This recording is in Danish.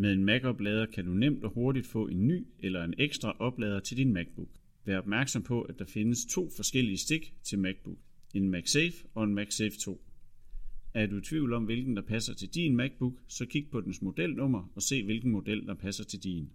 Med en Mac-oplader kan du nemt og hurtigt få en ny eller en ekstra oplader til din MacBook. Vær opmærksom på, at der findes to forskellige stik til MacBook. En MagSafe og en MagSafe 2. Er du i tvivl om, hvilken der passer til din MacBook, så kig på dens modelnummer og se, hvilken model der passer til din.